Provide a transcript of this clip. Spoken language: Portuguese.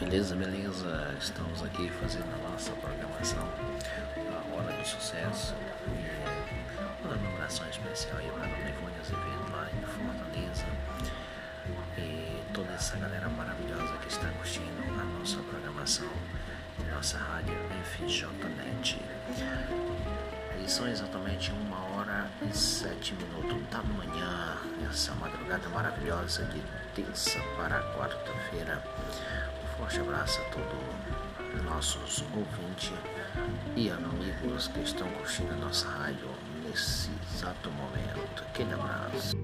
Beleza, beleza. Estamos aqui fazendo a nossa programação a Hora do Sucesso. Uma comemoração especial aí para o Ivone Azevedo lá em Fortaleza. E toda essa galera maravilhosa que está curtindo a nossa programação, nossa rádio FJNet. E são exatamente uma hora e sete minutos da manhã, essa madrugada maravilhosa de terça para quarta-feira. Forte abraço a todos nossos ouvintes e amigos que estão curtindo a nossa rádio nesse exato momento. Aquele abraço.